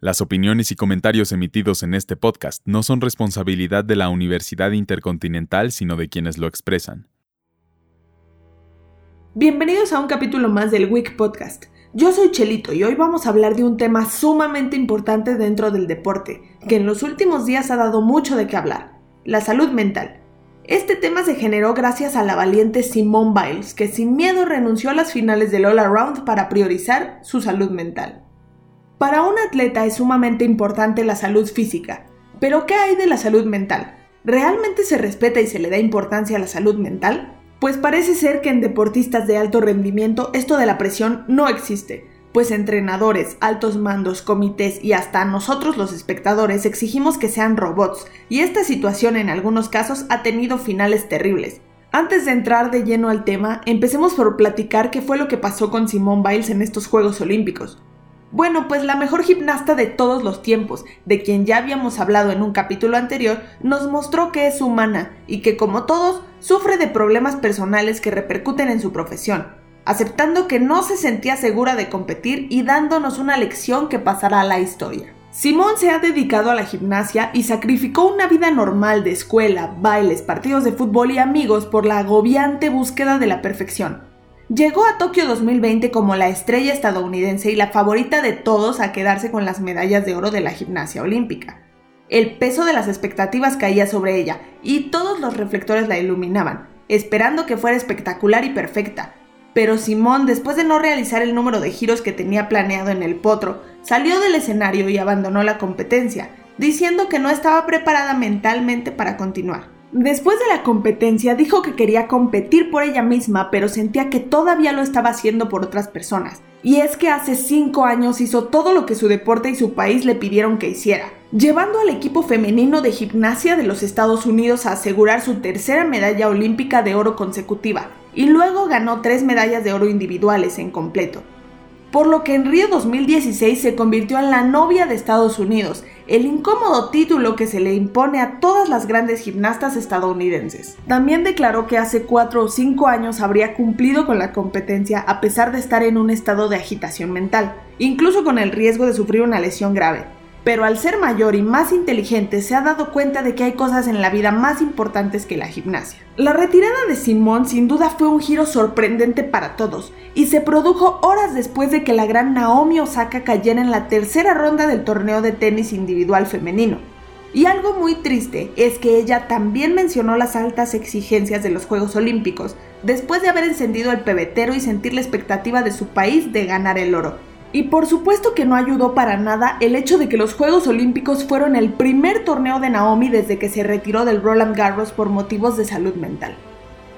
Las opiniones y comentarios emitidos en este podcast no son responsabilidad de la Universidad Intercontinental, sino de quienes lo expresan. Bienvenidos a un capítulo más del Week Podcast. Yo soy Chelito y hoy vamos a hablar de un tema sumamente importante dentro del deporte, que en los últimos días ha dado mucho de qué hablar, la salud mental. Este tema se generó gracias a la valiente Simone Biles, que sin miedo renunció a las finales del All Around para priorizar su salud mental. Para un atleta es sumamente importante la salud física, pero ¿qué hay de la salud mental? ¿Realmente se respeta y se le da importancia a la salud mental? Pues parece ser que en deportistas de alto rendimiento esto de la presión no existe, pues entrenadores, altos mandos, comités y hasta nosotros los espectadores exigimos que sean robots, y esta situación en algunos casos ha tenido finales terribles. Antes de entrar de lleno al tema, empecemos por platicar qué fue lo que pasó con Simone Biles en estos Juegos Olímpicos. Bueno, pues la mejor gimnasta de todos los tiempos, de quien ya habíamos hablado en un capítulo anterior, nos mostró que es humana y que como todos, sufre de problemas personales que repercuten en su profesión, aceptando que no se sentía segura de competir y dándonos una lección que pasará a la historia. Simón se ha dedicado a la gimnasia y sacrificó una vida normal de escuela, bailes, partidos de fútbol y amigos por la agobiante búsqueda de la perfección Llegó a Tokio 2020 como la estrella estadounidense y la favorita de todos a quedarse con las medallas de oro de la gimnasia olímpica. El peso de las expectativas caía sobre ella y todos los reflectores la iluminaban, esperando que fuera espectacular y perfecta. Pero Simón, después de no realizar el número de giros que tenía planeado en el potro, salió del escenario y abandonó la competencia, diciendo que no estaba preparada mentalmente para continuar. Después de la competencia dijo que quería competir por ella misma, pero sentía que todavía lo estaba haciendo por otras personas. Y es que hace 5 años hizo todo lo que su deporte y su país le pidieron que hiciera, llevando al equipo femenino de gimnasia de los Estados Unidos a asegurar su tercera medalla olímpica de oro consecutiva, y luego ganó tres medallas de oro individuales en completo por lo que en Río 2016 se convirtió en la novia de Estados Unidos, el incómodo título que se le impone a todas las grandes gimnastas estadounidenses. También declaró que hace 4 o 5 años habría cumplido con la competencia a pesar de estar en un estado de agitación mental, incluso con el riesgo de sufrir una lesión grave pero al ser mayor y más inteligente se ha dado cuenta de que hay cosas en la vida más importantes que la gimnasia. La retirada de Simón sin duda fue un giro sorprendente para todos y se produjo horas después de que la gran Naomi Osaka cayera en la tercera ronda del torneo de tenis individual femenino. Y algo muy triste es que ella también mencionó las altas exigencias de los Juegos Olímpicos, después de haber encendido el pebetero y sentir la expectativa de su país de ganar el oro. Y por supuesto que no ayudó para nada el hecho de que los Juegos Olímpicos fueron el primer torneo de Naomi desde que se retiró del Roland Garros por motivos de salud mental.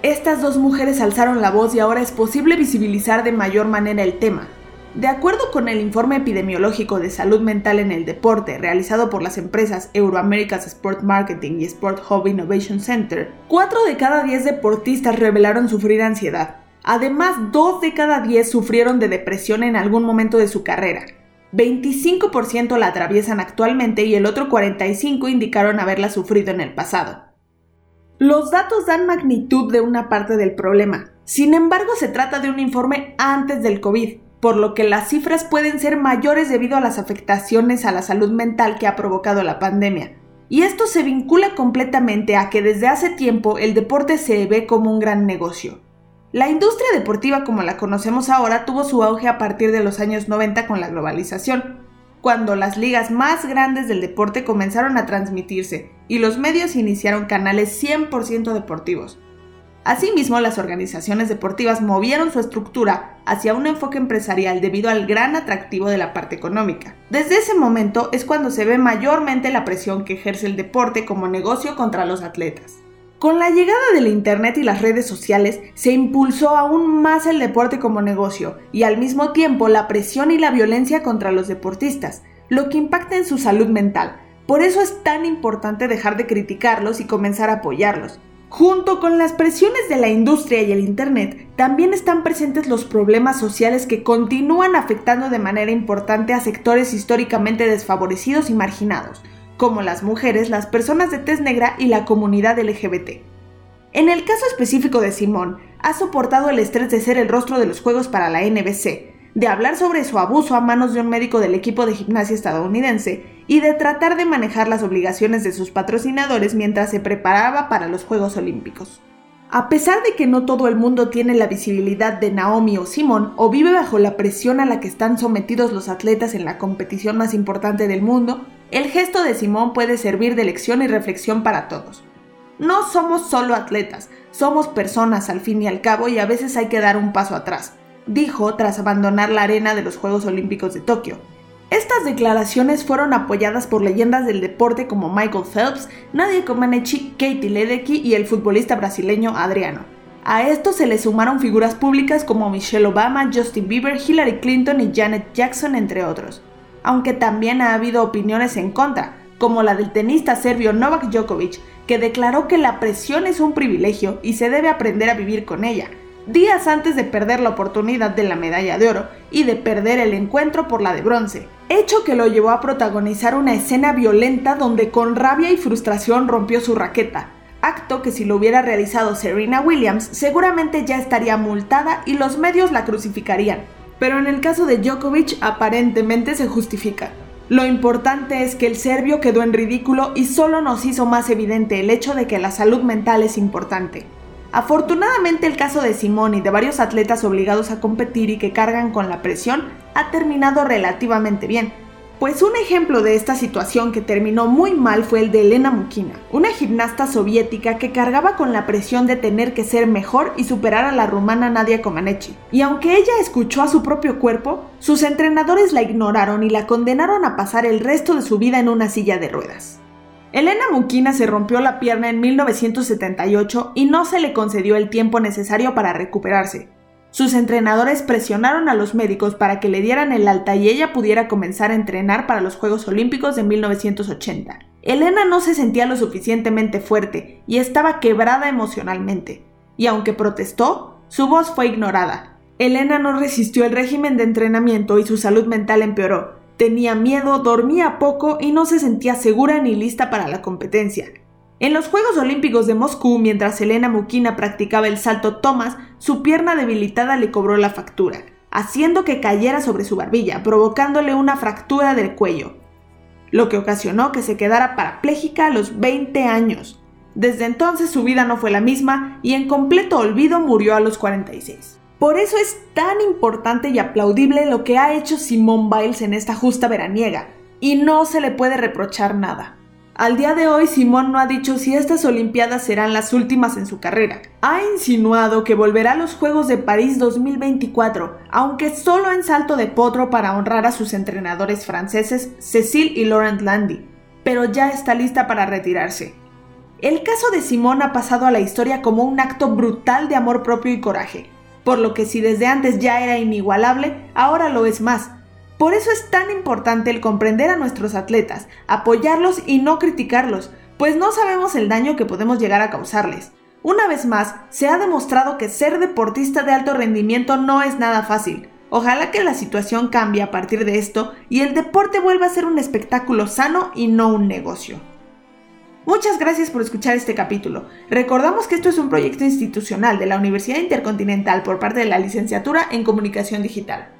Estas dos mujeres alzaron la voz y ahora es posible visibilizar de mayor manera el tema. De acuerdo con el informe epidemiológico de salud mental en el deporte realizado por las empresas Euroamerica's Sport Marketing y Sport Hub Innovation Center, 4 de cada 10 deportistas revelaron sufrir ansiedad, Además, dos de cada diez sufrieron de depresión en algún momento de su carrera. 25% la atraviesan actualmente y el otro 45% indicaron haberla sufrido en el pasado. Los datos dan magnitud de una parte del problema. Sin embargo, se trata de un informe antes del COVID, por lo que las cifras pueden ser mayores debido a las afectaciones a la salud mental que ha provocado la pandemia. Y esto se vincula completamente a que desde hace tiempo el deporte se ve como un gran negocio. La industria deportiva como la conocemos ahora tuvo su auge a partir de los años 90 con la globalización, cuando las ligas más grandes del deporte comenzaron a transmitirse y los medios iniciaron canales 100% deportivos. Asimismo, las organizaciones deportivas movieron su estructura hacia un enfoque empresarial debido al gran atractivo de la parte económica. Desde ese momento es cuando se ve mayormente la presión que ejerce el deporte como negocio contra los atletas. Con la llegada del Internet y las redes sociales se impulsó aún más el deporte como negocio y al mismo tiempo la presión y la violencia contra los deportistas, lo que impacta en su salud mental. Por eso es tan importante dejar de criticarlos y comenzar a apoyarlos. Junto con las presiones de la industria y el Internet, también están presentes los problemas sociales que continúan afectando de manera importante a sectores históricamente desfavorecidos y marginados, como las mujeres, las personas de tez negra y la comunidad LGBT. En el caso específico de Simón, ha soportado el estrés de ser el rostro de los Juegos para la NBC, de hablar sobre su abuso a manos de un médico del equipo de gimnasia estadounidense y de tratar de manejar las obligaciones de sus patrocinadores mientras se preparaba para los Juegos Olímpicos. A pesar de que no todo el mundo tiene la visibilidad de Naomi o Simón o vive bajo la presión a la que están sometidos los atletas en la competición más importante del mundo, el gesto de Simón puede servir de lección y reflexión para todos. No somos solo atletas, somos personas al fin y al cabo y a veces hay que dar un paso atrás, dijo tras abandonar la arena de los Juegos Olímpicos de Tokio. Estas declaraciones fueron apoyadas por leyendas del deporte como Michael Phelps, Nadia Comaneci, Katie Ledecky y el futbolista brasileño Adriano. A esto se le sumaron figuras públicas como Michelle Obama, Justin Bieber, Hillary Clinton y Janet Jackson, entre otros. Aunque también ha habido opiniones en contra, como la del tenista serbio Novak Djokovic, que declaró que la presión es un privilegio y se debe aprender a vivir con ella, días antes de perder la oportunidad de la medalla de oro y de perder el encuentro por la de bronce hecho que lo llevó a protagonizar una escena violenta donde con rabia y frustración rompió su raqueta, acto que si lo hubiera realizado Serena Williams seguramente ya estaría multada y los medios la crucificarían. Pero en el caso de Djokovic aparentemente se justifica. Lo importante es que el serbio quedó en ridículo y solo nos hizo más evidente el hecho de que la salud mental es importante. Afortunadamente el caso de Simón y de varios atletas obligados a competir y que cargan con la presión ha terminado relativamente bien, pues un ejemplo de esta situación que terminó muy mal fue el de Elena Mukina, una gimnasta soviética que cargaba con la presión de tener que ser mejor y superar a la rumana Nadia Comaneci. Y aunque ella escuchó a su propio cuerpo, sus entrenadores la ignoraron y la condenaron a pasar el resto de su vida en una silla de ruedas. Elena Mukina se rompió la pierna en 1978 y no se le concedió el tiempo necesario para recuperarse. Sus entrenadores presionaron a los médicos para que le dieran el alta y ella pudiera comenzar a entrenar para los Juegos Olímpicos de 1980. Elena no se sentía lo suficientemente fuerte y estaba quebrada emocionalmente, y aunque protestó, su voz fue ignorada. Elena no resistió el régimen de entrenamiento y su salud mental empeoró, Tenía miedo, dormía poco y no se sentía segura ni lista para la competencia. En los Juegos Olímpicos de Moscú, mientras Elena Mukina practicaba el salto Thomas, su pierna debilitada le cobró la factura, haciendo que cayera sobre su barbilla, provocándole una fractura del cuello, lo que ocasionó que se quedara parapléjica a los 20 años. Desde entonces su vida no fue la misma y en completo olvido murió a los 46. Por eso es tan importante y aplaudible lo que ha hecho Simone Biles en esta justa veraniega, y no se le puede reprochar nada. Al día de hoy, Simone no ha dicho si estas Olimpiadas serán las últimas en su carrera. Ha insinuado que volverá a los Juegos de París 2024, aunque solo en salto de potro para honrar a sus entrenadores franceses Cécile y Laurent Landy, pero ya está lista para retirarse. El caso de Simone ha pasado a la historia como un acto brutal de amor propio y coraje, por lo que si desde antes ya era inigualable, ahora lo es más. Por eso es tan importante el comprender a nuestros atletas, apoyarlos y no criticarlos, pues no sabemos el daño que podemos llegar a causarles. Una vez más, se ha demostrado que ser deportista de alto rendimiento no es nada fácil. Ojalá que la situación cambie a partir de esto y el deporte vuelva a ser un espectáculo sano y no un negocio. Muchas gracias por escuchar este capítulo. Recordamos que esto es un proyecto institucional de la Universidad Intercontinental por parte de la Licenciatura en Comunicación Digital.